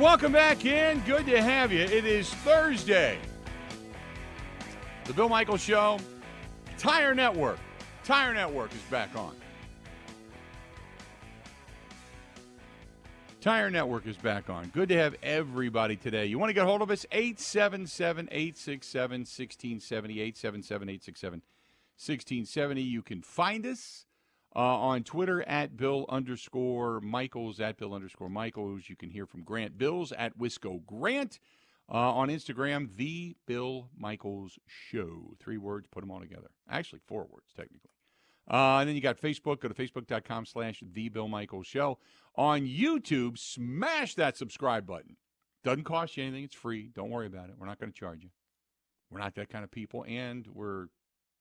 welcome back in. Good to have you. It is Thursday. The Bill Michaels Show, Tire Network. Tire Network is back on. Tire Network is back on. Good to have everybody today. You want to get hold of us? 877 867 1670. 877 867 1670. You can find us uh, on Twitter at Bill underscore Michaels, at Bill underscore Michaels. You can hear from Grant Bills at Wisco Grant. Uh, on Instagram, The Bill Michaels Show. Three words, put them all together. Actually, four words, technically. Uh, and then you got Facebook. Go to facebook.com slash The Bill Michaels Show. On YouTube, smash that subscribe button. Doesn't cost you anything. It's free. Don't worry about it. We're not going to charge you. We're not that kind of people, and we're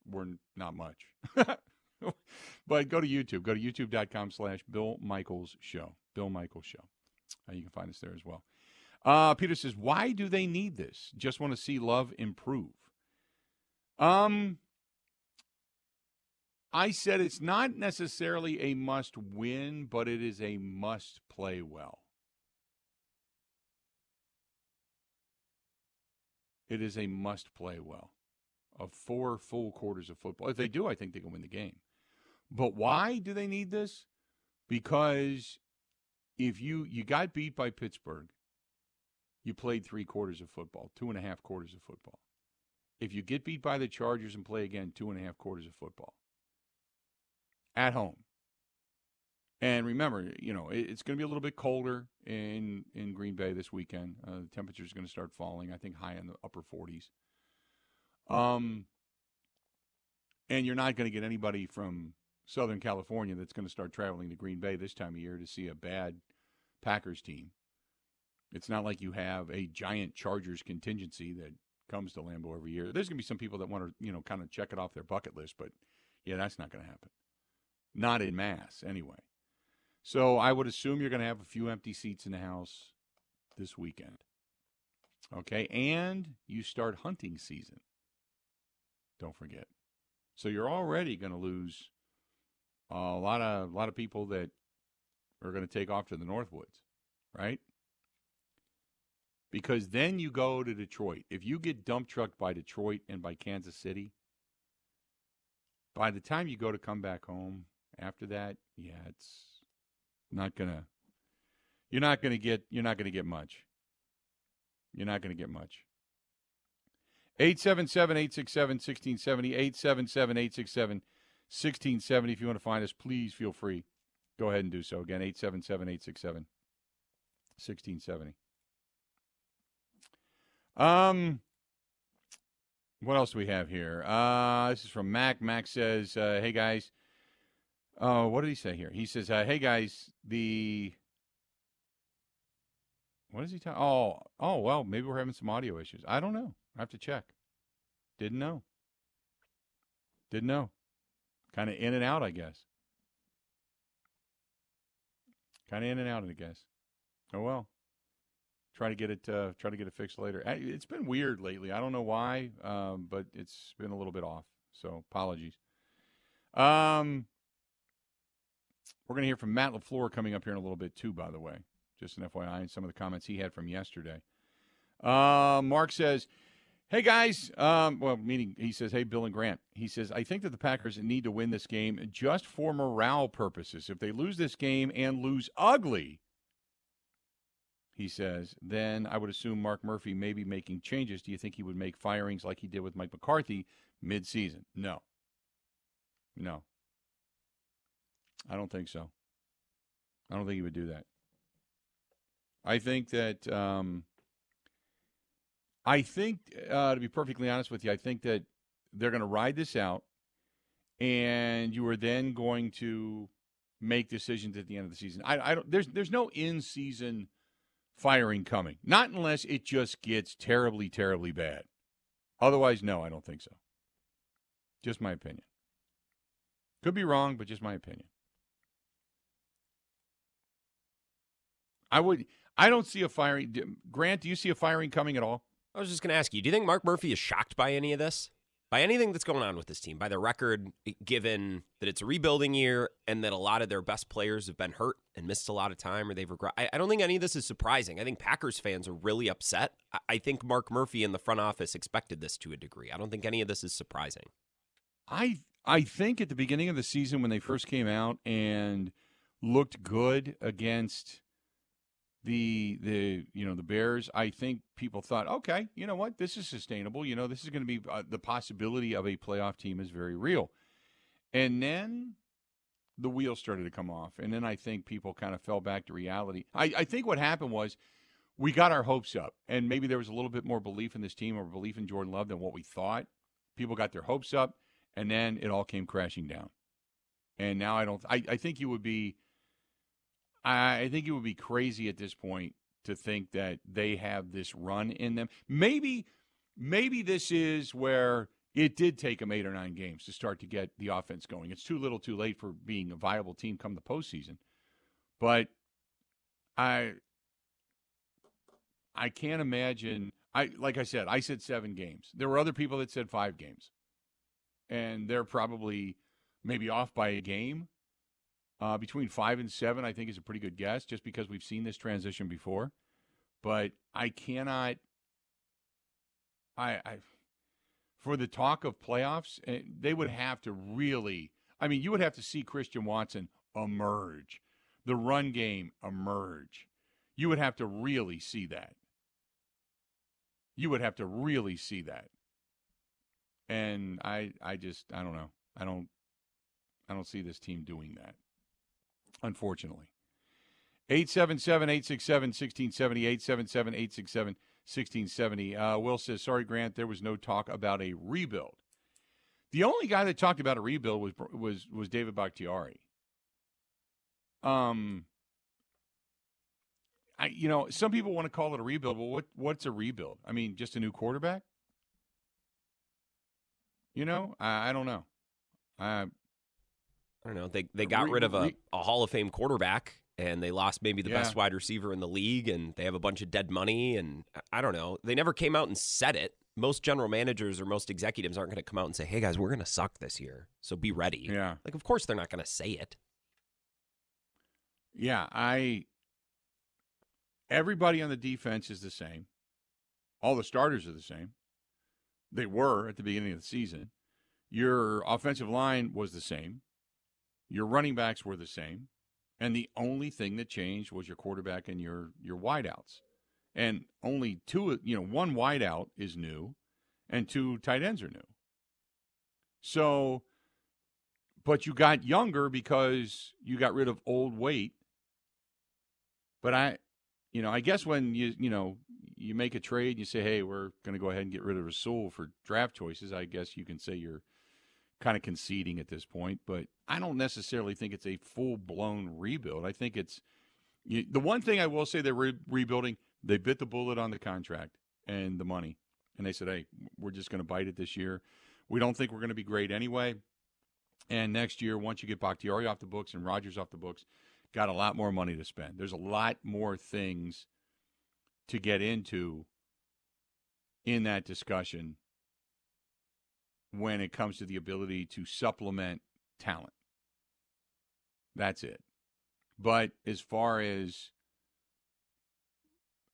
we're not much. but go to YouTube. Go to youtube.com slash Bill Michaels Show. Bill Michaels Show. Uh, you can find us there as well. Uh, Peter says, why do they need this? Just want to see love improve. Um, I said it's not necessarily a must win, but it is a must play well. It is a must play well of four full quarters of football. If they do, I think they can win the game. But why do they need this? Because if you you got beat by Pittsburgh, you played three quarters of football, two and a half quarters of football. If you get beat by the Chargers and play again, two and a half quarters of football at home. And remember, you know, it's going to be a little bit colder in in Green Bay this weekend. Uh, the temperature is going to start falling. I think high in the upper 40s. Um, and you're not going to get anybody from Southern California that's going to start traveling to Green Bay this time of year to see a bad Packers team. It's not like you have a giant Chargers contingency that comes to Lambeau every year. There's going to be some people that want to, you know, kind of check it off their bucket list, but yeah, that's not going to happen. Not in mass, anyway. So I would assume you're going to have a few empty seats in the house this weekend. Okay, and you start hunting season. Don't forget. So you're already going to lose a lot of a lot of people that are going to take off to the Northwoods, right? Because then you go to Detroit. If you get dump trucked by Detroit and by Kansas City, by the time you go to come back home after that, yeah, it's not gonna. You're not gonna get. You're not gonna get much. You're not gonna get much. 877 867 1670. 877 867 1670. If you want to find us, please feel free. Go ahead and do so. Again, 877 867 1670. Um, what else do we have here? Uh, this is from Mac. Mac says, uh, "Hey guys, uh, what did he say here? He says, uh, "Hey guys, the what is he talking? Oh, oh well, maybe we're having some audio issues. I don't know. I have to check. Didn't know. Didn't know. Kind of in and out, I guess. Kind of in and out, I guess. Oh well. Try to get it. Uh, try to get it fixed later. It's been weird lately. I don't know why, um, but it's been a little bit off. So apologies. Um, we're going to hear from Matt LaFleur coming up here in a little bit, too, by the way. Just an FYI, and some of the comments he had from yesterday. Uh, Mark says, Hey guys, um, well, meaning he says, Hey, Bill and Grant. He says, I think that the Packers need to win this game just for morale purposes. If they lose this game and lose ugly, he says, then I would assume Mark Murphy may be making changes. Do you think he would make firings like he did with Mike McCarthy mid-season? No. No. I don't think so. I don't think he would do that. I think that um, I think uh, to be perfectly honest with you, I think that they're going to ride this out, and you are then going to make decisions at the end of the season. I, I don't. There's there's no in season firing coming. Not unless it just gets terribly terribly bad. Otherwise, no, I don't think so. Just my opinion. Could be wrong, but just my opinion. I would. I don't see a firing. Grant, do you see a firing coming at all? I was just going to ask you. Do you think Mark Murphy is shocked by any of this? by anything that's going on with this team, by the record, eh, given that it's a rebuilding year and that a lot of their best players have been hurt and missed a lot of time or they've regret. I, I don't think any of this is surprising. I think Packers fans are really upset. I, I think Mark Murphy in the front office expected this to a degree. I don't think any of this is surprising. I I think at the beginning of the season when they first came out and looked good against the the you know the Bears, I think people thought, okay, you know what, this is sustainable. You know, this is going to be uh, the possibility of a playoff team is very real. And then the wheels started to come off, and then I think people kind of fell back to reality. I, I think what happened was we got our hopes up, and maybe there was a little bit more belief in this team or belief in Jordan Love than what we thought. People got their hopes up, and then it all came crashing down. And now I don't. I, I think you would be I think it would be crazy at this point to think that they have this run in them. Maybe, maybe this is where it did take them eight or nine games to start to get the offense going. It's too little, too late for being a viable team come the postseason. But I, I can't imagine. I like I said, I said seven games. There were other people that said five games, and they're probably maybe off by a game. Uh, between five and seven, I think, is a pretty good guess, just because we've seen this transition before. But I cannot. I, I for the talk of playoffs, eh, they would have to really. I mean, you would have to see Christian Watson emerge, the run game emerge. You would have to really see that. You would have to really see that. And I, I just, I don't know. I don't, I don't see this team doing that unfortunately. 877 867 1670. 877 867 1670. Uh, Will says, Sorry, Grant, there was no talk about a rebuild. The only guy that talked about a rebuild was was was David Bakhtiari. Um, I you know some people want to call it a rebuild. but what what's a rebuild? I mean, just a new quarterback? You know, I, I don't know. I I don't know. They they got rid of a, a Hall of Fame quarterback and they lost maybe the yeah. best wide receiver in the league and they have a bunch of dead money and I don't know. They never came out and said it. Most general managers or most executives aren't going to come out and say, "Hey guys, we're going to suck this year." So be ready. Yeah. Like of course they're not going to say it. Yeah, I everybody on the defense is the same. All the starters are the same. They were at the beginning of the season. Your offensive line was the same. Your running backs were the same, and the only thing that changed was your quarterback and your your wideouts. And only two, you know, one wideout is new, and two tight ends are new. So, but you got younger because you got rid of old weight. But I, you know, I guess when you you know you make a trade, and you say, hey, we're going to go ahead and get rid of Rasul for draft choices. I guess you can say you're kind of conceding at this point, but I don't necessarily think it's a full blown rebuild. I think it's you, the one thing I will say they're re- rebuilding. They bit the bullet on the contract and the money, and they said, "Hey, we're just going to bite it this year. We don't think we're going to be great anyway." And next year, once you get Bakhtiari off the books and Rodgers off the books, got a lot more money to spend. There's a lot more things to get into in that discussion when it comes to the ability to supplement talent. That's it. But as far as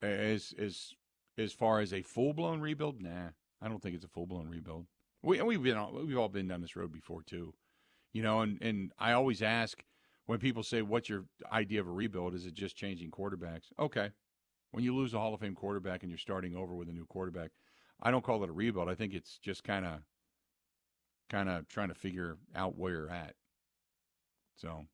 as as as far as a full blown rebuild, nah, I don't think it's a full blown rebuild. We we've been we've all been down this road before too, you know. And and I always ask when people say, "What's your idea of a rebuild?" Is it just changing quarterbacks? Okay, when you lose a Hall of Fame quarterback and you're starting over with a new quarterback, I don't call it a rebuild. I think it's just kind of kind of trying to figure out where you're at. So,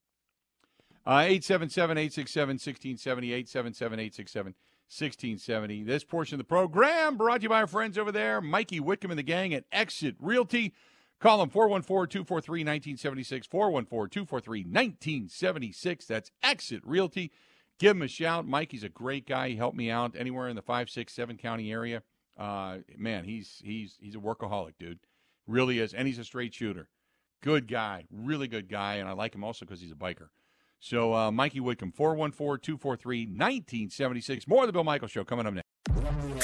uh, 877 867 1670, 877 867 1670. This portion of the program brought to you by our friends over there, Mikey Whitcomb and the gang at Exit Realty. Call them 414 243 1976, 414 243 1976. That's Exit Realty. Give him a shout. Mikey's a great guy. He helped me out anywhere in the five, six, seven county area. Uh, man, he's he's he's a workaholic, dude. Really is. And he's a straight shooter. Good guy. Really good guy. And I like him also because he's a biker. So, uh, Mikey Whitcomb, 414 243 1976. More of the Bill Michael Show coming up next.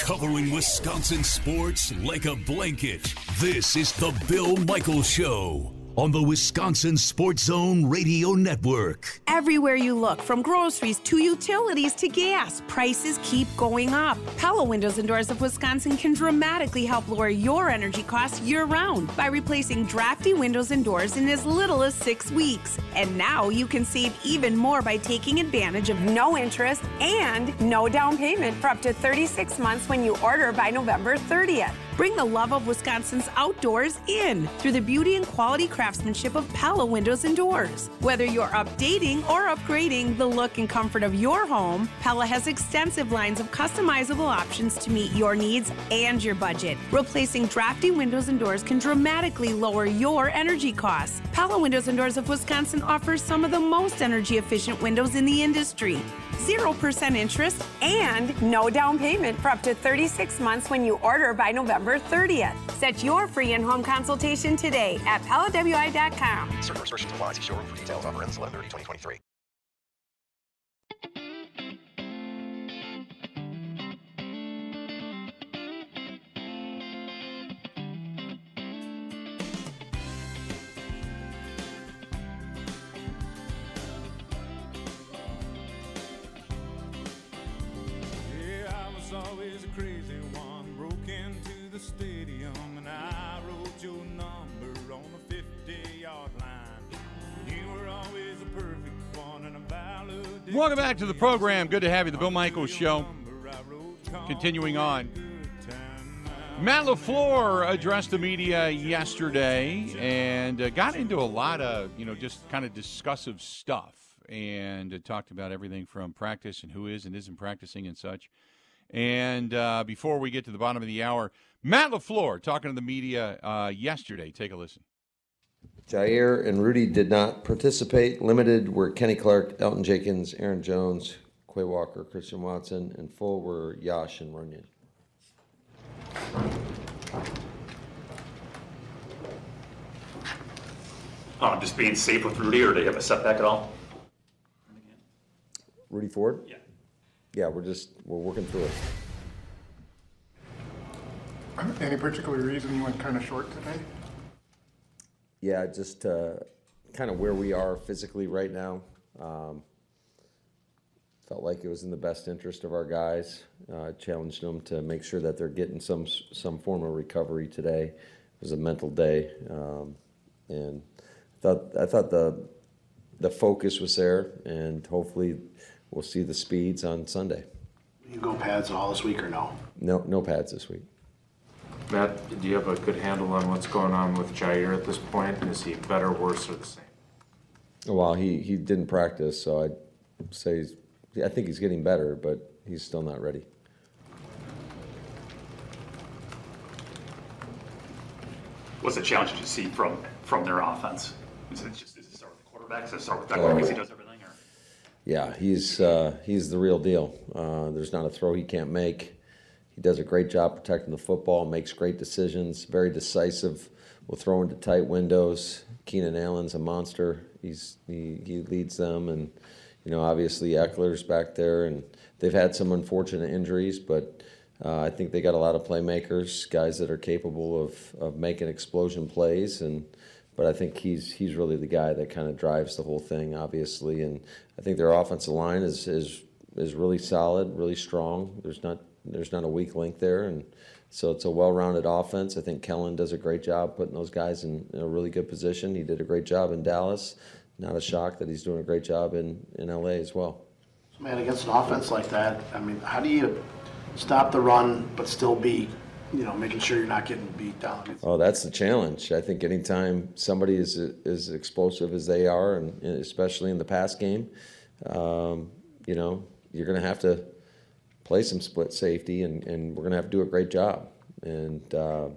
Covering Wisconsin sports like a blanket. This is the Bill Michaels Show on the Wisconsin Sports Zone Radio Network. Everywhere you look, from groceries to utilities to gas, prices keep going up. Pella Windows and Doors of Wisconsin can dramatically help lower your energy costs year round by replacing drafty windows and doors in as little as six weeks. And now you can save even more by taking advantage of no interest and no down payment for up to 36 months when you order by November 30th. Bring the love of Wisconsin's outdoors in through the beauty and quality craftsmanship of Pella Windows and Doors. Whether you're updating or upgrading the look and comfort of your home, Pella has extensive lines of customizable options to meet your needs and your budget. Replacing drafty windows and doors can dramatically lower your energy costs. Pella Windows and Doors of Wisconsin offers some of the most energy efficient windows in the industry. 0% interest and no down payment for up to 36 months when you order by November 30th. Set your free in-home consultation today at PellaWI.com. Certain restrictions apply. See showroom for details. Offer ends 11 2023 Welcome back to the program. Good to have you. The Bill Michaels Show. Continuing on. Matt LaFleur addressed the media yesterday and uh, got into a lot of, you know, just kind of discussive stuff and uh, talked about everything from practice and who is and isn't practicing and such. And uh, before we get to the bottom of the hour, Matt LaFleur talking to the media uh, yesterday. Take a listen. Jaire and Rudy did not participate. Limited were Kenny Clark, Elgton Jenkins, Aaron Jones, Quay Walker, Christian Watson, and full were Yosh and Runyan. Um, just being safe with Rudy, or do you have a setback at all? Rudy Ford? Yeah. Yeah, we're just we're working through it. Any particular reason you went kind of short today? Yeah, just uh, kind of where we are physically right now. Um, felt like it was in the best interest of our guys. Uh, challenged them to make sure that they're getting some some form of recovery today. It was a mental day, um, and I thought I thought the the focus was there, and hopefully we'll see the speeds on Sunday. You go pads all this week or no? No no pads this week. Matt, do you have a good handle on what's going on with Jaire at this point? Is he better, worse, or the same? Well, he, he didn't practice, so I'd say he's, I think he's getting better, but he's still not ready. What's the challenge you see from from their offense? Is it just does it start with the quarterback? Does it start with Beckler because he does everything? Or? Yeah, he's uh, he's the real deal. Uh, there's not a throw he can't make. He does a great job protecting the football, makes great decisions, very decisive. Will throw into tight windows. Keenan Allen's a monster. He's he, he leads them, and you know obviously Ekeler's back there, and they've had some unfortunate injuries, but uh, I think they got a lot of playmakers, guys that are capable of, of making explosion plays, and but I think he's he's really the guy that kind of drives the whole thing, obviously, and I think their offensive line is is is really solid, really strong. There's not there's not a weak link there, and so it's a well-rounded offense. I think Kellen does a great job putting those guys in, in a really good position. He did a great job in Dallas. Not a shock that he's doing a great job in in LA as well. Man, against an offense like that, I mean, how do you stop the run but still be, you know, making sure you're not getting beat down? Oh, that's the challenge. I think anytime somebody is as explosive as they are, and especially in the pass game, um, you know, you're going to have to play some split safety, and, and we're going to have to do a great job. And uh,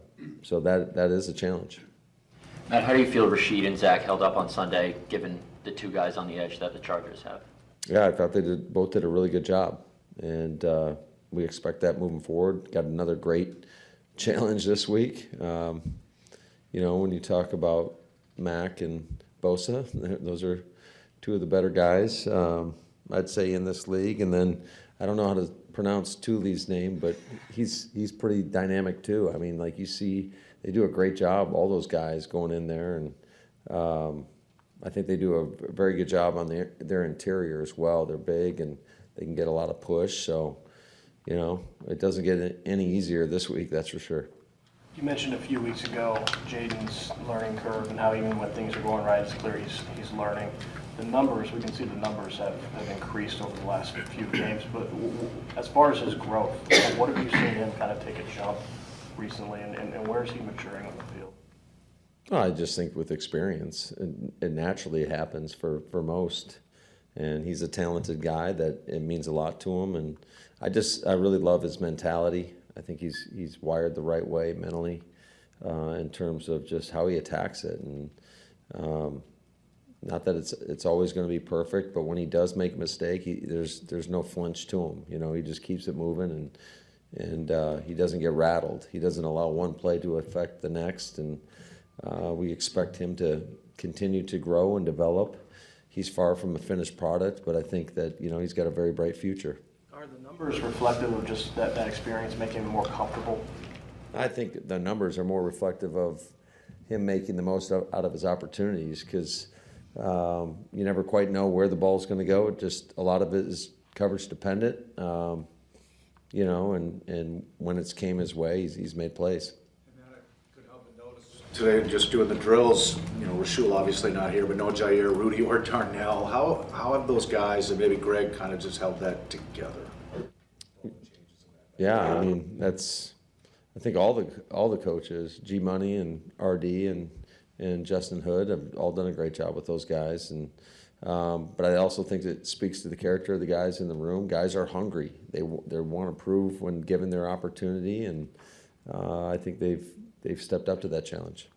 so that that is a challenge. Matt, how do you feel Rasheed and Zach held up on Sunday, given the two guys on the edge that the Chargers have? Yeah, I thought they did, both did a really good job, and uh, we expect that moving forward. Got another great challenge this week. Um, you know, when you talk about Mack and Bosa, those are two of the better guys, um, I'd say, in this league. And then I don't know how to pronounce Thule's name, but he's he's pretty dynamic too. I mean, like you see, they do a great job. All those guys going in there, and um, I think they do a very good job on their their interior as well. They're big and they can get a lot of push. So, you know, it doesn't get any easier this week. That's for sure. You mentioned a few weeks ago Jayden's learning curve and how even when things are going right, it's clear he's, he's learning. The numbers, we can see the numbers have, have increased over the last few games, but as far as his growth, what have you seen him kind of take a jump recently and, and, and where is he maturing on the field? Well, I just think with experience, it, it naturally happens for, for most. And he's a talented guy that it means a lot to him. And I just, I really love his mentality. I think he's, he's wired the right way mentally uh, in terms of just how he attacks it. And um, not that it's, it's always going to be perfect, but when he does make a mistake, he, there's, there's no flinch to him. You know, he just keeps it moving and, and uh, he doesn't get rattled. He doesn't allow one play to affect the next. And uh, we expect him to continue to grow and develop. He's far from a finished product, but I think that you know he's got a very bright future. Are the numbers reflective of just that, that experience making him more comfortable? I think the numbers are more reflective of him making the most out of his opportunities because um, you never quite know where the ball's going to go. It just a lot of it is coverage dependent, um, you know, and, and when it's came his way, he's, he's made plays. Today, just doing the drills, you know, Rasul obviously not here, but no Jaire, Rudy, or Darnell. How, how have those guys and maybe Greg kind of just held that together? Yeah, I mean that's. I think all the all the coaches, G Money and RD and and Justin Hood, have all done a great job with those guys. And um, but I also think it speaks to the character of the guys in the room. Guys are hungry. They they want to prove when given their opportunity, and uh, I think they've they've stepped up to that challenge.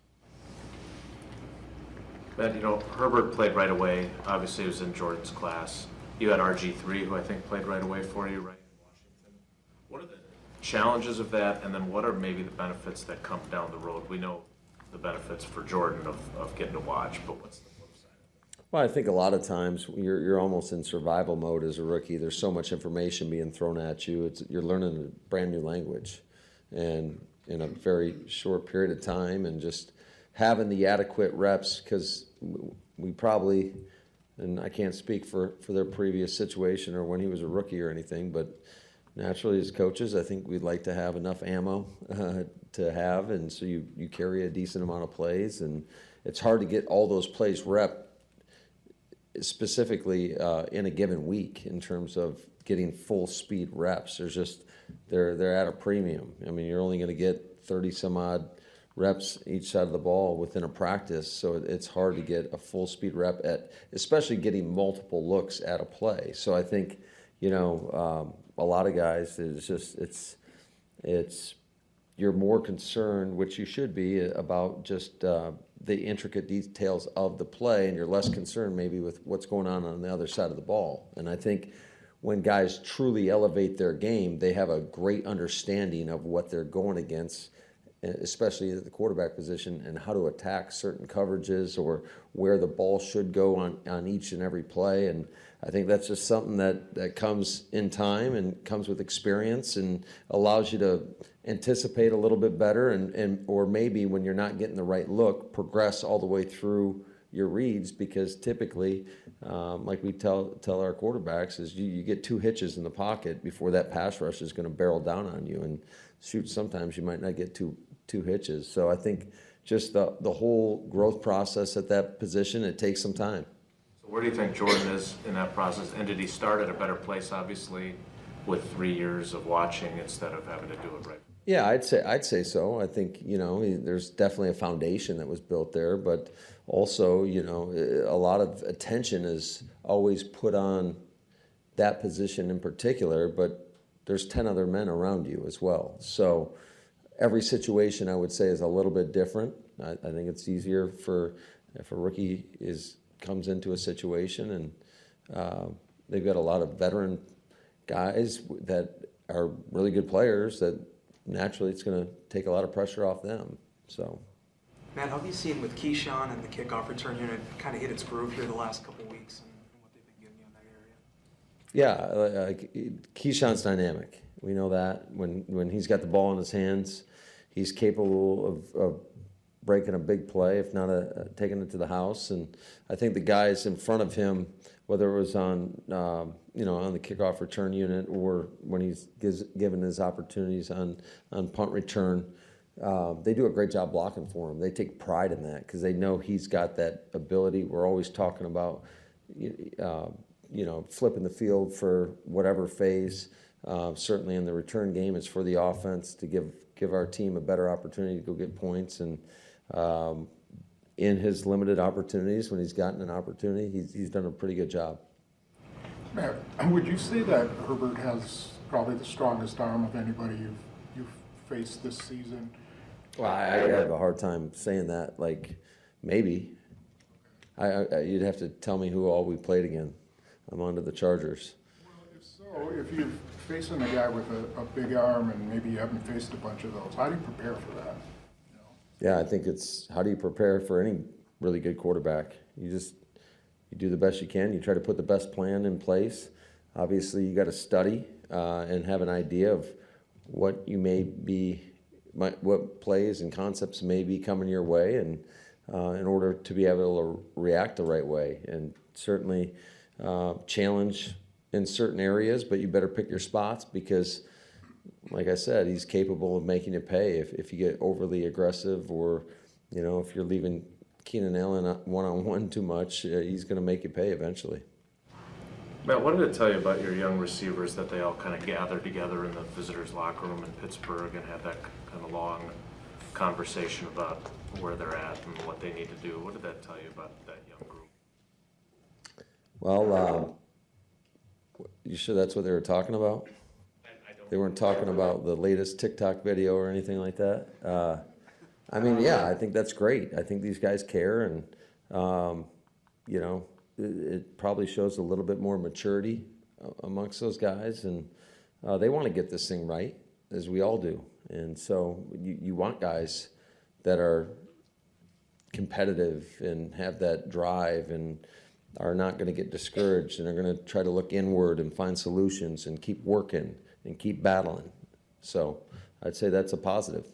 Matt, you know, Herbert played right away. Obviously, he was in Jordan's class. You had RG3, who I think played right away for you, right. What are the challenges of that, and then what are maybe the benefits that come down the road? We know the benefits for Jordan of, of getting to watch, but what's the flip side? Well, I think a lot of times you're you're almost in survival mode as a rookie. There's so much information being thrown at you. It's you're learning a brand new language, and in a very short period of time, and just having the adequate reps because we probably, and I can't speak for for their previous situation or when he was a rookie or anything, but naturally as coaches, I think we'd like to have enough ammo uh, to have, and so you you carry a decent amount of plays, and it's hard to get all those plays rep specifically uh, in a given week in terms of getting full speed reps. There's just they're they're at a premium. I mean, you're only going to get 30 some odd reps each side of the ball within a practice, so it's hard to get a full speed rep at, especially getting multiple looks at a play. So I think, you know, um, a lot of guys, it's just it's it's you're more concerned, which you should be, about just uh, the intricate details of the play, and you're less concerned maybe with what's going on on the other side of the ball. And I think when guys truly elevate their game, they have a great understanding of what they're going against, especially at the quarterback position, and how to attack certain coverages or where the ball should go on, on each and every play. And I think that's just something that, that comes in time and comes with experience and allows you to anticipate a little bit better and, and or maybe when you're not getting the right look, progress all the way through your reads because typically, um, like we tell tell our quarterbacks, is you, you get two hitches in the pocket before that pass rush is going to barrel down on you. And shoot, sometimes you might not get two two hitches. So I think just the the whole growth process at that position, it takes some time. Where do you think Jordan is in that process? And did he start at a better place, obviously, with three years of watching instead of having to do it right? Yeah, I'd say I'd say so. I think you know there's definitely a foundation that was built there, but also you know a lot of attention is always put on that position in particular, but there's ten other men around you as well. So every situation I would say is a little bit different. I, I think it's easier for if a rookie is comes into a situation and uh, they've got a lot of veteran guys that are really good players that naturally it's going to take a lot of pressure off them. So. Matt, how have you seen with Keisean and the kickoff return unit kind of hit its groove here the last couple weeks and, and what they've been giving you in that area? Yeah, like Keisean's dynamic. We know that when when he's got the ball in his hands, he's capable of, of breaking a big play, if not a, a, taking it to the house. And I think the guys in front of him, whether it was on um, you know on the kickoff return unit or when he's gives, given his opportunities on on punt return, uh, they do a great job blocking for him. They take pride in that because they know he's got that ability. We're always talking about. Uh, you know, flipping the field for whatever phase. Uh, certainly in the return game, it's for the offense to give give our team a better opportunity to go get points. And um, in his limited opportunities, when he's gotten an opportunity, he's, he's done a pretty good job. Matt, would you say that Herbert has probably the strongest arm of anybody you've, you've faced this season? Well, I, I have a hard time saying that. Like, maybe. I, I, you'd have to tell me who all we played again. I'm on to the Chargers. Well, if so, if you're facing a guy with a, a big arm and maybe you haven't faced a bunch of those, how do you prepare for that? Yeah, I think it's how do you prepare for any really good quarterback? You just you do the best you can. You try to put the best plan in place. Obviously, you got to study uh, and have an idea of what you may be, what plays and concepts may be coming your way, and uh, in order to be able to react the right way. And certainly, uh, challenge in certain areas, but you better pick your spots because, like I said, he's capable of making it pay if, if you get overly aggressive or, you know, if you're leaving Keenan Allen one on one too much, uh, he's going to make you pay eventually. Matt, what did it tell you about your young receivers that they all kind of gathered together in the visitors' locker room in Pittsburgh and had that kind of long conversation about where they're at and what they need to do? What did that tell you about that young group? Well, uh, you sure that's what they were talking about? They weren't talking about the latest TikTok video or anything like that. Uh, I mean, yeah, I think that's great. I think these guys care, and um, you know, it, it, probably shows a little bit more maturity amongst those guys, and uh, they want to get this thing right, as we all do. And so, you, you want guys that are competitive and have that drive and are not going to get discouraged and are going to try to look inward and find solutions and keep working and keep battling. So I'd say that's a positive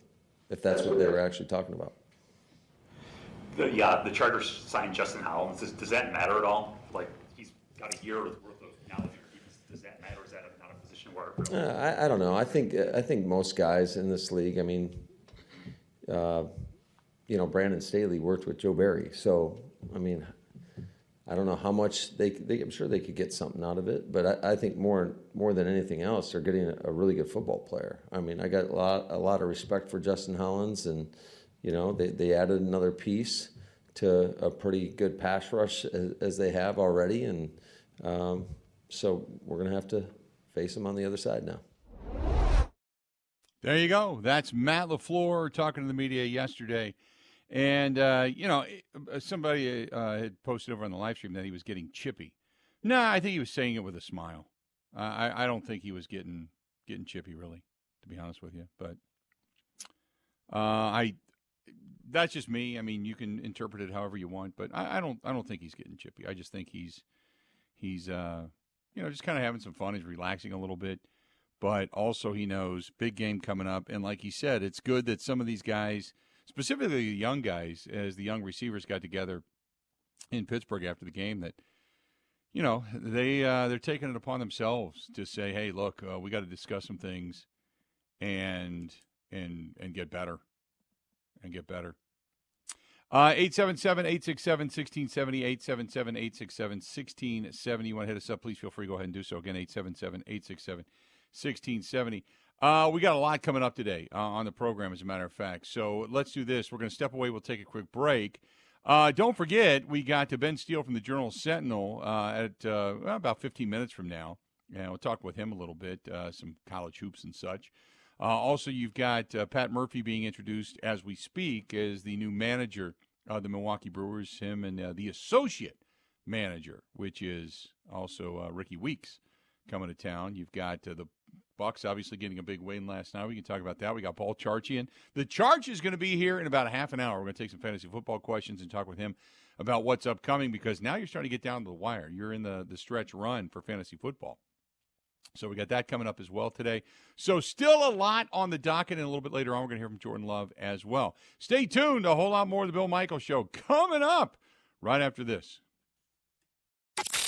if that's what they were actually talking about. The, yeah, the Chargers signed Justin Hollins. Does, does that matter at all? Like he's got a year worth of knowledge. Does that matter? Is that not a position where? Really uh, I, I don't know. I think I think most guys in this league. I mean, uh, you know, Brandon Staley worked with Joe Barry, so I mean, I don't know how much they, they I'm sure they could get something out of it, but I, I think more more than anything else, they're getting a, really good football player. I mean, I got a lot a lot of respect for Justin Hollins, and you know they, they added another piece to a pretty good pass rush as, as they have already, and um, so we're gonna have to face them on the other side now. There you go. That's Matt LaFleur talking to the media yesterday and, uh, you know, uh, somebody uh, had posted over on the live stream that he was getting chippy. No, I think he was saying it with a smile. Uh, I, I don't think he was getting getting chippy, really, to be honest with you. But uh, I, that's just me. I mean, you can interpret it however you want, but I, I don't I don't think he's getting chippy. I just think he's he's uh, you know just kind of having some fun. He's relaxing a little bit, but also he knows big game coming up, and like he said, it's good that some of these guys – specifically the young guys, as the young receivers got together in Pittsburgh after the game, that you know they uh, they're taking it upon themselves to say, "Hey, look, uh, we got to discuss some things and and and get better and get better." Uh, 877-867-1670, 877-867-1670. You want to hit us up, please feel free go ahead and do so. Again, 877-867-1670. Uh, we got a lot coming up today uh, on the program, as a matter of fact. So let's do this. We're going to step away. We'll take a quick break. Uh, don't forget, we got to Ben Steele from the Journal Sentinel uh, at uh, about 15 minutes from now. And we'll talk with him a little bit, uh, some college hoops and such. also, you've got Pat Murphy being introduced as we speak as the new manager of the Milwaukee Brewers, him and the associate manager, which is also Rickie Weeks coming to town. You've got the Bucks obviously getting a big win last night. We can talk about that. We got Paul Charchian. The Charge is going to be here in about a half an hour. We're going to take some fantasy football questions and talk with him about what's upcoming because now you're starting to get down to the wire. You're in the, the stretch run for fantasy football. So we got that coming up as well today. So still a lot on the docket, and a little bit later on, we're going to hear from Jordan Love as well. Stay tuned. A whole lot more of the Bill Michaels Show coming up right after this.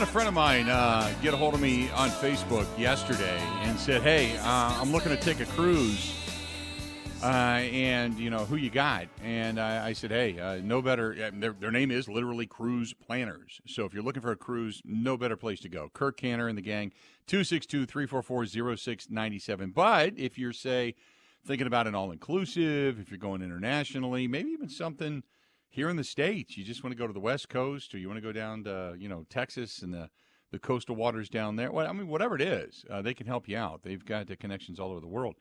Had a friend of mine uh, get a hold of me on Facebook yesterday and said, "Hey, uh, I'm looking to take a cruise, uh, and you know who you got?" And I, I said, "Hey, uh, no better. uh, Their, their name is literally Cruise Planners. So if you're looking for a cruise, no better place to go. Kirk Canner and the gang, 262-344-0697. But if you're say thinking about an all-inclusive, if you're going internationally, maybe even something." Here in the states you just want to go to the west coast or you want to go down to you know texas and the, the coastal waters down there well i mean whatever it is uh, they can help you out. They've got the connections all over the world.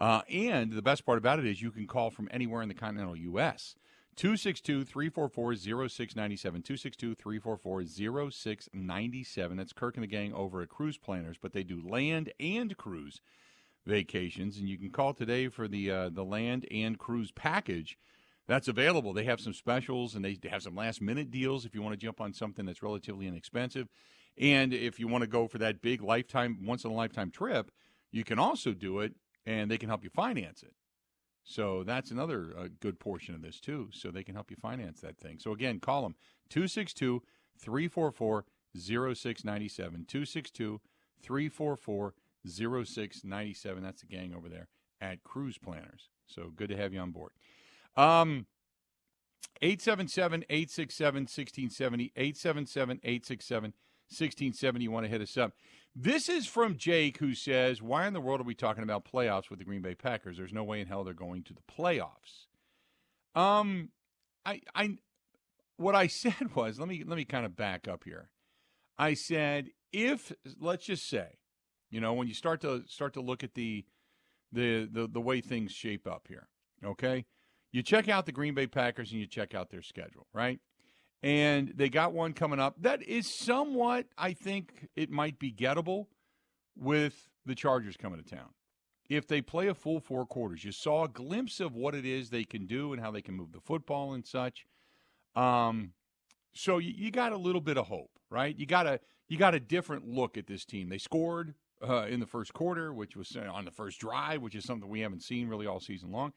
Uh, and the best part about it is you can call from anywhere in the continental us 262-344-0697 262-344-0697 that's kirk and the gang over at cruise planners but they do land and cruise vacations and you can call today for the uh, the land and cruise package that's available. They have some specials and they have some last minute deals if you want to jump on something that's relatively inexpensive. And if you want to go for that big lifetime, once in a lifetime trip, you can also do it and they can help you finance it. So that's another uh, good portion of this, too. So they can help you finance that thing. So again, call them 262 344 0697. 262 344 0697. That's the gang over there at Cruise Planners. So good to have you on board. Um, 877 867 1670. 877 867 1670. You want to hit us up. This is from Jake, who says, Why in the world are we talking about playoffs with the Green Bay Packers? There's no way in hell they're going to the playoffs. Um, I, I, what I said was, let me, let me kind of back up here. I said, if, let's just say, you know, when you start to, start to look at the, the, the, the way things shape up here, okay? You check out the Green Bay Packers and you check out their schedule, right? And they got one coming up that is somewhat, I think it might be gettable with the Chargers coming to town. If they play a full four quarters, you saw a glimpse of what it is they can do and how they can move the football and such. Um, so you, you got a little bit of hope, right? You got a you got a different look at this team. They scored uh, in the first quarter, which was uh, on the first drive, which is something we haven't seen really all season long.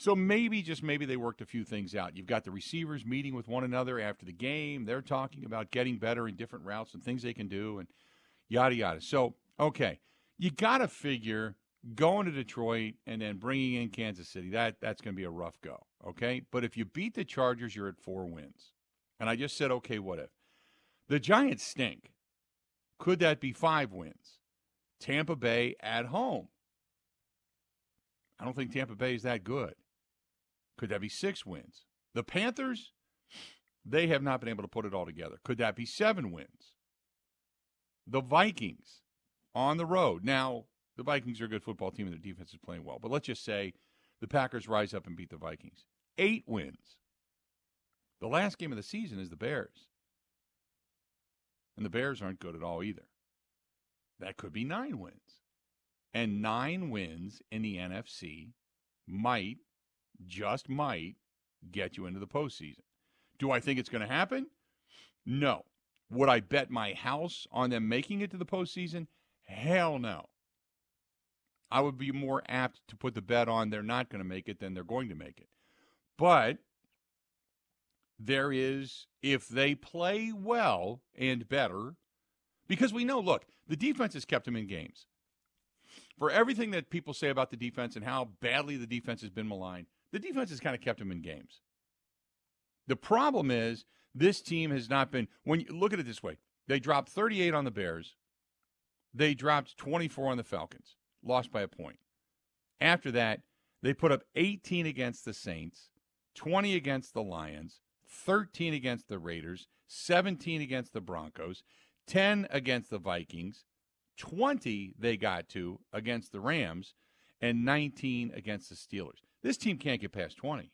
So maybe, just maybe, they worked a few things out. You've got the receivers meeting with one another after the game. They're talking about getting better in different routes and things they can do, and yada yada. So, okay, you got to figure going to Detroit and then bringing in Kansas City. That that's going to be a rough go. Okay, but if you beat the Chargers, you're at four wins. And I just said, okay, what if the Giants stink? Could that be five wins? Tampa Bay at home. I don't think Tampa Bay is that good. Could that be six wins? The Panthers, they have not been able to put it all together. Could that be seven wins? The Vikings on the road. Now, the Vikings are a good football team and their defense is playing well, but let's just say the Packers rise up and beat the Vikings. Eight wins. The last game of the season is the Bears. And the Bears aren't good at all either. That could be nine wins. And nine wins in the NFC might just might get you into the postseason. Do I think it's going to happen? No. Would I bet my house on them making it to the postseason? Hell no. I would be more apt to put the bet on they're not going to make it than they're going to make it. But there is, if they play well and better, because we know, look, the defense has kept them in games. For everything that people say about the defense and how badly the defense has been maligned, the defense has kind of kept them in games. The problem is this team has not been when you look at it this way. They dropped 38 on the Bears. They dropped 24 on the Falcons, lost by a point. After that, they put up 18 against the Saints, 20 against the Lions, 13 against the Raiders, 17 against the Broncos, 10 against the Vikings, 20 they got to against the Rams, and 19 against the Steelers. This team can't get past 20.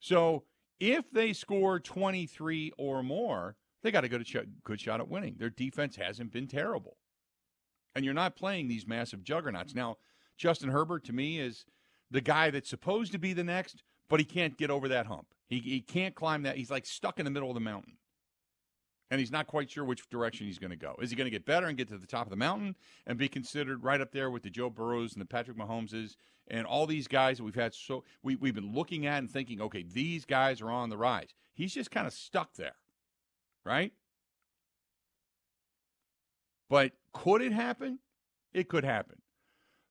So if they score 23 or more, they got a good, sh- good shot at winning. Their defense hasn't been terrible. And you're not playing these massive juggernauts. Now, Justin Herbert, to me, is the guy that's supposed to be the next, but he can't get over that hump. He, he can't climb that. He's like stuck in the middle of the mountain. And he's not quite sure which direction he's going to go. Is he going to get better and get to the top of the mountain and be considered right up there with the Joe Burrows and the Patrick Mahomeses and all these guys that we've had so we, we've been looking at and thinking, okay, these guys are on the rise. He's just kind of stuck there, right? But could it happen? It could happen.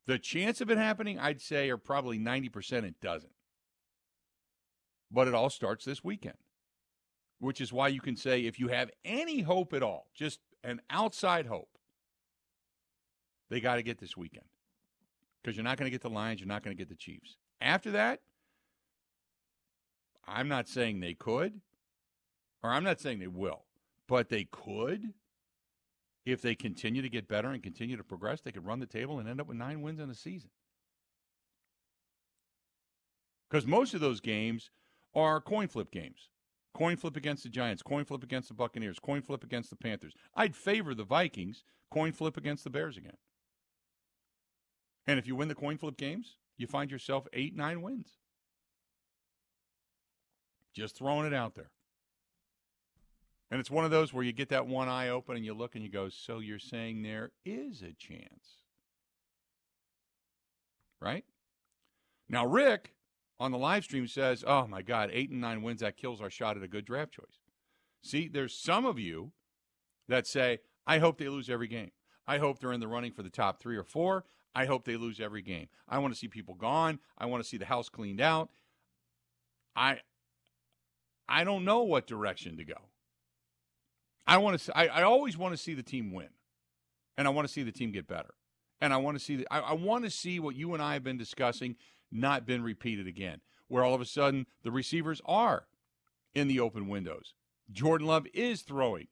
The chance of it happening, I'd say, are probably 90% it doesn't. But it all starts this weekend, which is why you can say if you have any hope at all, just an outside hope, they got to get this weekend because you're not going to get the Lions, you're not going to get the Chiefs. After that, I'm not saying they could, or I'm not saying they will, but they could. If they continue to get better and continue to progress, they could run the table and end up with nine wins in a season. Because most of those games are coin flip games. Coin flip against the Giants, coin flip against the Buccaneers, coin flip against the Panthers. I'd favor the Vikings, coin flip against the Bears again. And if you win the coin flip games, you find yourself eight, nine wins. Just throwing it out there. And it's one of those where you get that one eye open and you look and you go, So you're saying there is a chance? Right? Now, Rick on the live stream says, Oh my God, eight and nine wins, that kills our shot at a good draft choice. See, there's some of you that say, I hope they lose every game. I hope they're in the running for the top three or four. I hope they lose every game. I want to see people gone. I want to see the house cleaned out. I I don't know what direction to go. I want to. I, I always want to see the team win, and I want to see the team get better, and I want to see. The, I, I want to see what you and I have been discussing not been repeated again, where all of a sudden the receivers are in the open windows. Jordan Love is throwing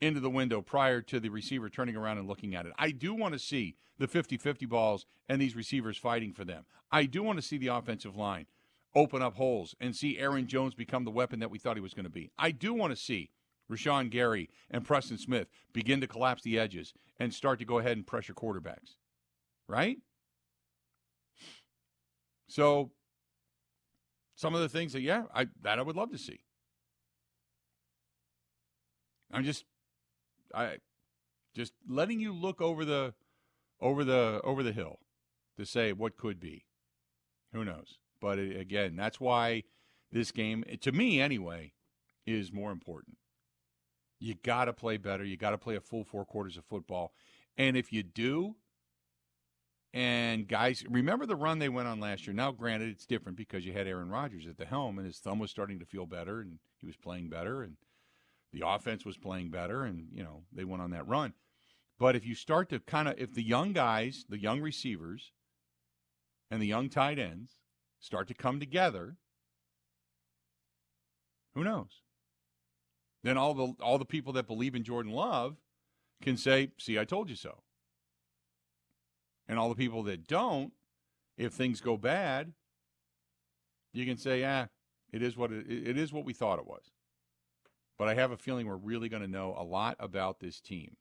into the window prior to the receiver turning around and looking at it. I do want to see the 50-50 balls and these receivers fighting for them. I do want to see the offensive line open up holes and see Aaron Jones become the weapon that we thought he was going to be. I do want to see Rashan Gary and Preston Smith begin to collapse the edges and start to go ahead and pressure quarterbacks. Right? So some of the things that yeah, I that I would love to see. I'm just I just letting you look over the over the over the hill to say what could be. Who knows? But it, again, that's why this game eh, to me anyway is more important. You got to play better. You got to play a full four quarters of football. And if you do, and guys, remember the run they went on last year. Now, granted, it's different because you had Aaron Rodgers at the helm, and his thumb was starting to feel better, and he was playing better, and the offense was playing better, and you know they went on that run. But if you start to kind of, if the young guys, the young receivers, and the young tight ends start to come together, who knows? Then all the all the people that believe in Jordan Love can say, "See, I told you so." And all the people that don't, if things go bad, you can say, "Ah, it is what it, it is what we thought it was." But I have a feeling we're really going to know a lot about this team,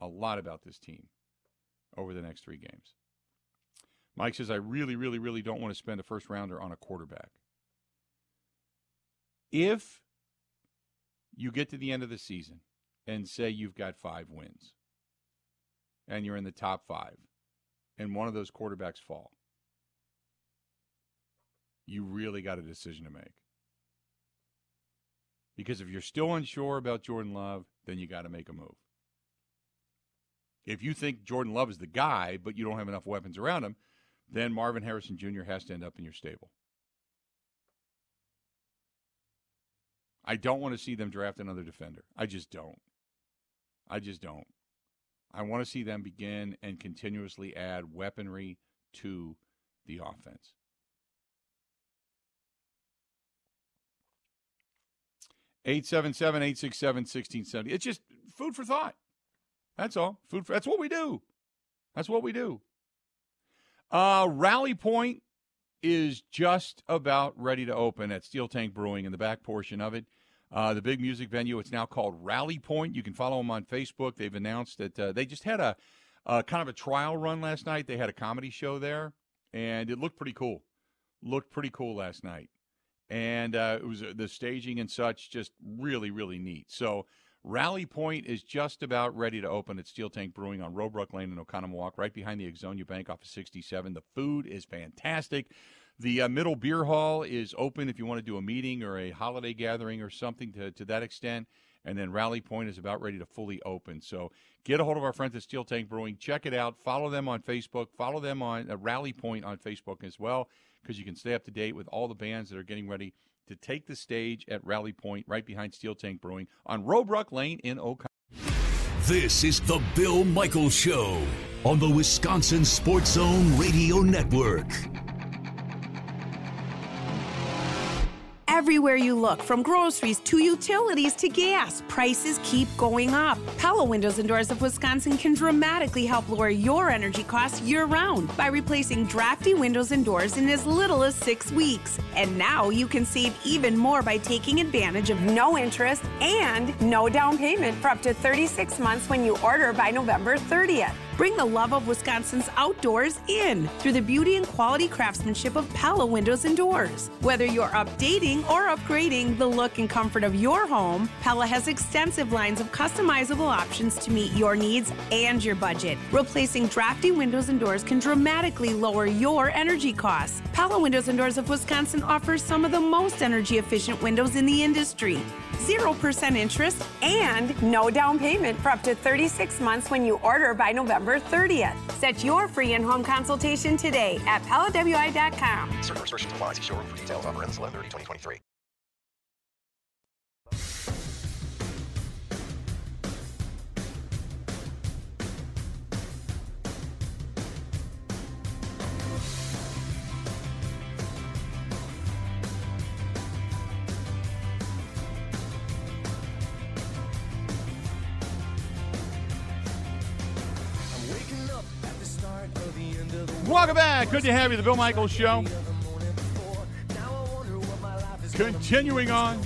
a lot about this team over the next three games. Mike says, I really, really, really don't want to spend a first rounder on a quarterback. If you get to the end of the season and say you've got five wins and you're in the top five and one of those quarterbacks fall, you really got a decision to make. Because if you're still unsure about Jordan Love, then you got to make a move. If you think Jordan Love is the guy, but you don't have enough weapons around him, then Marvin Harrison Jr. has to end up in your stable. I don't want to see them draft another defender. I just don't. I just don't. I want to see them begin and continuously add weaponry to the offense. Eight seven seven eight six seven sixteen seventy. It's just food for thought. That's all. Food. For, that's what we do. That's what we do. Uh, Rally Point is just about ready to open at Steel Tank Brewing in the back portion of it. Uh, the big music venue. It's now called Rally Point. You can follow them on Facebook. They've announced that uh, they just had a, kind of a trial run last night. They had a comedy show there, and it looked pretty cool. Looked pretty cool last night, and uh, it was uh, the staging and such just really really neat. So. Rally Point is just about ready to open at Steel Tank Brewing on Robruck Lane in Oconomowoc, right behind the Ixonia Bank off of 67. The food is fantastic. The uh, middle beer hall is open if you want to do a meeting or a holiday gathering or something to, to that extent. And then Rally Point is about ready to fully open. So get a hold of our friends at Steel Tank Brewing. Check it out. Follow them on Facebook. Follow them on uh, Rally Point on Facebook as well, because you can stay up to date with all the bands that are getting ready to take the stage at Rally Point right behind Steel Tank Brewing on Robruck Lane in Oconto. This is the Bill Michaels Show on the Wisconsin Sports Zone Radio Network. Everywhere you look, from groceries to utilities to gas, prices keep going up. Pella Windows and Doors of Wisconsin can dramatically help lower your energy costs year round by replacing drafty windows and doors in as little as six weeks. And now you can save even more by taking advantage of no interest and no down payment for up to 36 months when you order by November 30th. Bring the love of Wisconsin's outdoors in through the beauty and quality craftsmanship of Pella Windows and Doors. Whether you're updating or upgrading the look and comfort of your home, Pella has extensive lines of customizable options to meet your needs and your budget. Replacing drafty windows and doors can dramatically lower your energy costs. Pella Windows and Doors of Wisconsin offers some of the most energy efficient windows in the industry. 0% interest and no down payment for up to 36 months when you order by November 30th. Set your free in-home consultation today at PellaWI.com. Certain restrictions apply. See showroom for details. Offer ends 11 2023. Welcome back. Good to have you. The Bill Michaels Show. Continuing on.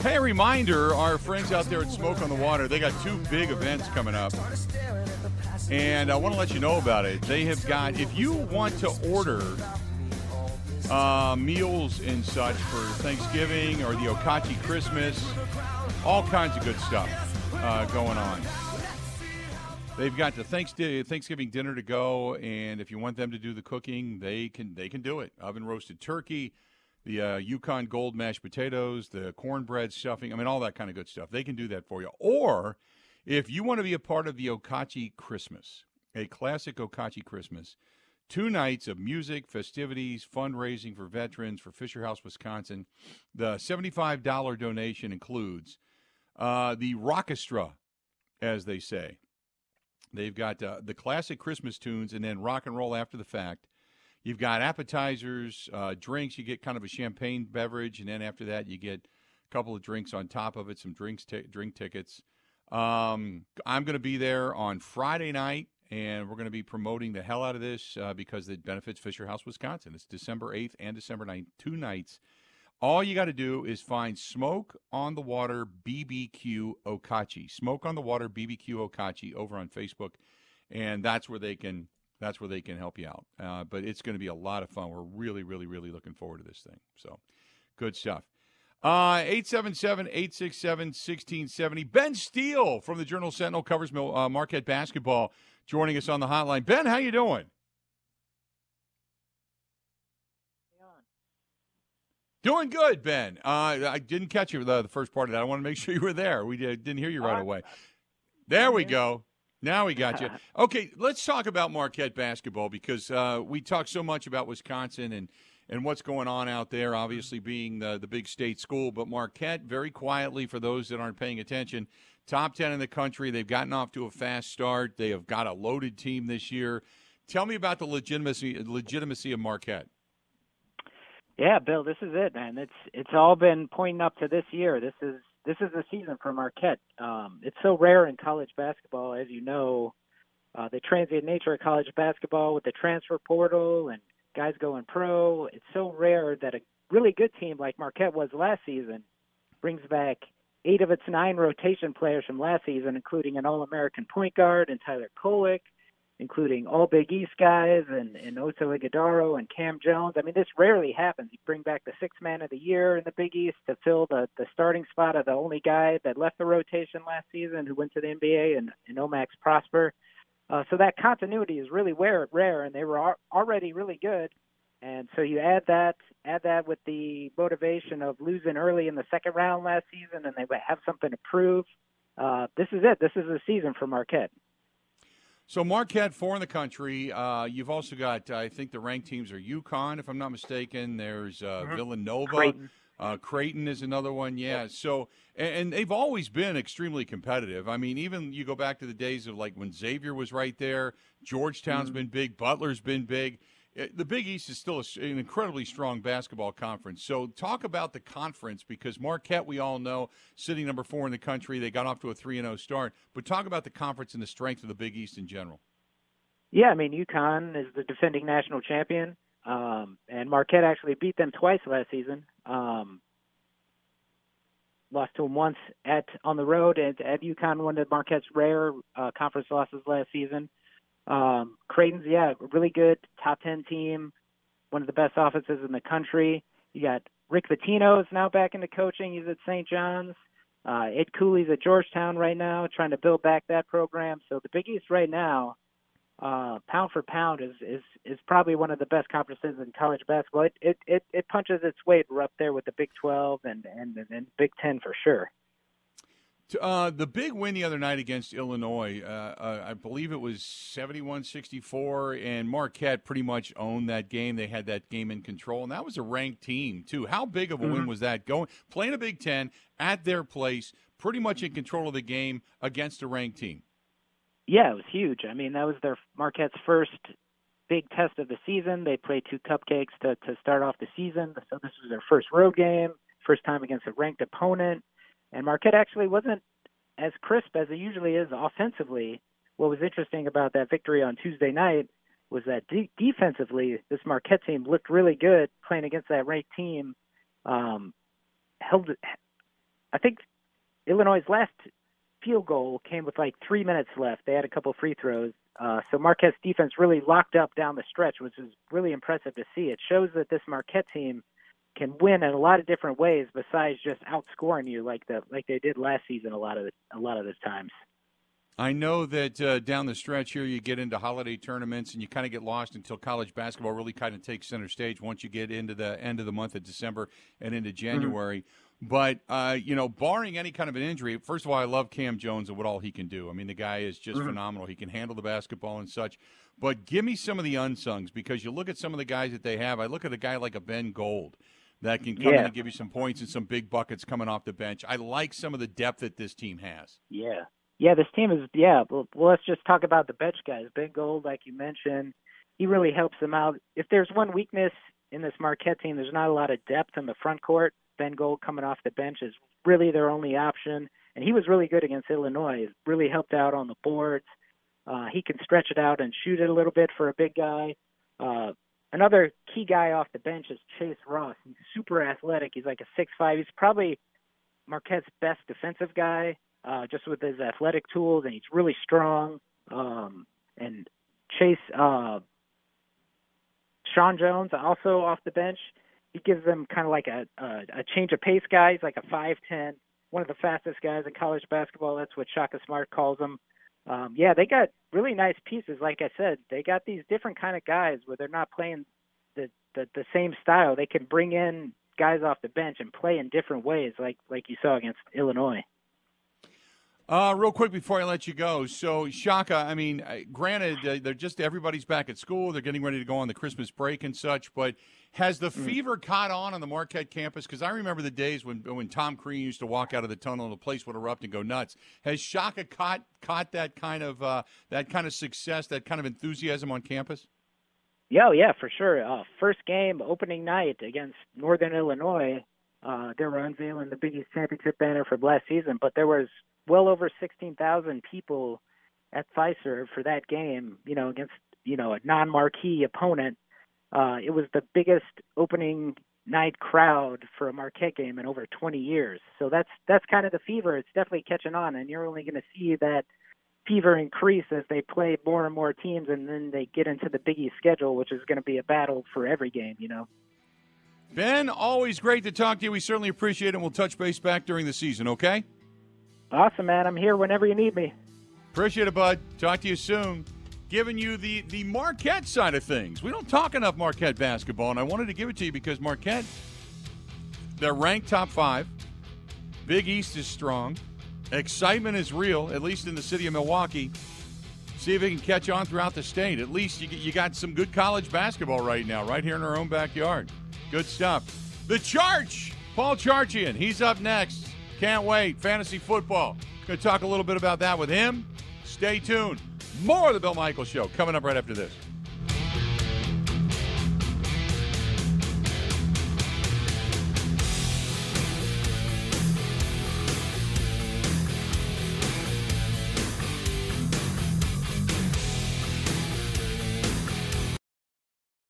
Hey, reminder our friends out there at Smoke on the Water, they got two big events coming up. And I want to let you know about it. They have got, if you want to order uh, meals and such for Thanksgiving or the Okauchee Christmas, all kinds of good stuff uh, going on. They've got the Thanksgiving dinner to go, and if you want them to do the cooking, they can they can do it. Oven roasted turkey, the uh, Yukon Gold mashed potatoes, the cornbread stuffing. I mean, all that kind of good stuff. They can do that for you. Or if you want to be a part of the Okauchee Christmas, a classic Okauchee Christmas, two nights of music, festivities, fundraising for veterans for Fisher House, Wisconsin. The seventy-five dollar donation includes uh, the rockestra, as they say. They've got uh, the classic Christmas tunes and then rock and roll after the fact. You've got appetizers, uh, drinks. You get kind of a champagne beverage, and then after that, you get a couple of drinks on top of it, some drinks, t- drink tickets. Um, I'm going to be there on Friday night, and we're going to be promoting the hell out of this uh, because it benefits Fisher House, Wisconsin. It's December 8th and December 9th, two nights. All you got to do is find Smoke on the Water BBQ Okauchee. Smoke on the Water BBQ Okauchee over on Facebook, and that's where they can that's where they can help you out. Uh, but it's going to be a lot of fun. We're really, really, really looking forward to this thing. So, good stuff. Uh, 877 867 1670. Ben Steele from the Journal Sentinel covers uh, Marquette basketball joining us on the hotline. Ben, how you doing? Doing good, Ben. Uh, I didn't catch you the, the, first part of that. I want to make sure you were there. We did, not hear you right away. There we go. Now we got you. Okay, let's talk about Marquette basketball because uh, we talk so much about Wisconsin and, and what's going on out there, obviously being the, the big state school. But Marquette, very quietly, for those that aren't paying attention, top 10 in the country. They've gotten off to a fast start. They have got a loaded team this year. Tell me about the legitimacy, legitimacy of Marquette. Yeah, Bill, this is it, man. It's it's all been pointing up to this year. This is this is the season for Marquette. Um, it's so rare in college basketball, as you know, uh, the transient nature of college basketball with the transfer portal and guys going pro. It's so rare that a really good team like Marquette was last season brings back eight of its nine rotation players from last season, including an All-American point guard and Tyler Kolek, including all Big East guys and, and Oso Ighodaro and Cam Jones. I mean, this rarely happens. You bring back the sixth man of the year in the Big East to fill the, the starting spot of the only guy that left the rotation last season who went to the NBA and, and Omax Prosper. Uh, so that continuity is really rare, rare, and they were already really good. And so you add that, add that with the motivation of losing early in the second round last season, and they have something to prove. Uh, this is it. This is the season for Marquette. So Marquette, four in the country. Uh, you've also got, I think, the ranked teams are UConn, if I'm not mistaken. There's uh, Mm-hmm. Villanova. Creighton. Uh, Creighton is another one, yeah. So, and, and they've always been extremely competitive. I mean, even you go back to the days of like when Xavier was right there. Georgetown's Mm-hmm. been big. Butler's been big. Uh, The Big East is still an incredibly strong basketball conference. So, talk about the conference because Marquette, we all know, sitting number four in the country, they got off to a three and zero start. But talk about the conference and the strength of the Big East in general. Yeah, I mean UConn is the defending national champion, um, and Marquette actually beat them twice last season. Um, lost to them once at on the road at at UConn, one of Marquette's rare uh, conference losses last season. Um, Creighton's yeah, really good top ten team, one of the best offenses in the country. You got Rick Pitino is now back into coaching. He's at St. John's. Uh, Ed Cooley's at Georgetown right now, trying to build back that program. So the Big East right now uh, pound for pound is, is is probably one of the best conferences in college basketball. It it it, it punches its weight. Up there with the Big Twelve and and and Big Ten for sure. Uh, the big win the other night against Illinois, uh, uh, I believe it was 71 64, and Marquette pretty much owned that game. They had that game in control, and that was a ranked team, too. How big of a win Mhm. was that? Going Playing a Big Ten at their place, pretty much in control of the game against a ranked team. Yeah, it was huge. I mean, that was their Marquette's first big test of the season. They played two cupcakes to to start off the season, so this was their first road game, first time against a ranked opponent. And Marquette actually wasn't as crisp as it usually is offensively. What was interesting about that victory on Tuesday night was that de- defensively, this Marquette team looked really good playing against that ranked team. Um, held, I think Illinois' last field goal came with like three minutes left. They had a couple free throws. Uh, so Marquette's defense really locked up down the stretch, which is really impressive to see. It shows that this Marquette team can win in a lot of different ways besides just outscoring you like the like they did last season a lot of the, a lot of the times. I know that uh, down the stretch here, you get into holiday tournaments and you kind of get lost until college basketball really kind of takes center stage once you get into the end of the month of December and into January. But, uh, you know, barring any kind of an injury, first of all, I love Cam Jones and what all he can do. I mean, the guy is just Mhm. phenomenal. He can handle the basketball and such. But give me some of the unsungs because you look at some of the guys that they have. I look at a guy like a Ben Gold that can come in and give you some points and some big buckets coming off the bench. I like some of the depth that this team has. Yeah. Yeah, this team is yeah, well, well let's just talk about the bench guys. Ben Gold, like you mentioned, he really helps them out. If there's one weakness in this Marquette team, there's not a lot of depth in the front court. Ben Gold coming off the bench is really their only option. And he was really good against Illinois. He Really helped out on the boards. Uh, he can stretch it out and shoot it a little bit for a big guy. Uh, another key guy off the bench is Chase Ross. He's super athletic. He's like a six five. He's probably Marquette's best defensive guy, uh, just with his athletic tools, and he's really strong. Um, and Chase, uh, Sean Jones, also off the bench, he gives them kind of like a, a a change of pace guy. He's like a five ten, one of the fastest guys in college basketball. That's what Shaka Smart calls him. Um, yeah, they got really nice pieces. Like I said, they got these different kind of guys where they're not playing the, the the same style. They can bring in guys off the bench and play in different ways, like like you saw against Illinois. Uh, real quick before I let you go, so Shaka, I mean, uh, granted, uh, they're just everybody's back at school, they're getting ready to go on the Christmas break and such, but has the fever caught on on the Marquette campus? Because I remember the days when when Tom Crean used to walk out of the tunnel and the place would erupt and go nuts. Has Shaka caught caught that kind of uh, that kind of success, that kind of enthusiasm on campus? Yeah, yeah, for sure. Uh, first game, opening night against Northern Illinois. uh, they were unveiling the Big East championship banner for last season, but there was well over 16,000 people at Fiserv for that game. You know, against you know a non-marquee opponent. Uh, it was the biggest opening night crowd for a Marquette game in over 20 years. So that's that's kind of the fever. It's definitely catching on, and you're only going to see that fever increase as they play more and more teams, and then they get into the Big East schedule, which is going to be a battle for every game. You know. Ben, always great to talk to you. We certainly appreciate it. and We'll touch base back during the season. Okay. Awesome, man. I'm here whenever you need me. Appreciate it, bud. Talk to you soon. Giving you the the Marquette side of things. We don't talk enough Marquette basketball, and I wanted to give it to you because Marquette, they're ranked top five. Big East is strong. Excitement is real, at least in the city of Milwaukee. See if it can catch on throughout the state. At least you, you got some good college basketball right now, right here in our own backyard. Good stuff. The Charge, Paul Charchian, he's up next. Can't wait. Fantasy football. Going to talk a little bit about that with him. Stay tuned. More of the Bill Michaels Show coming up right after this.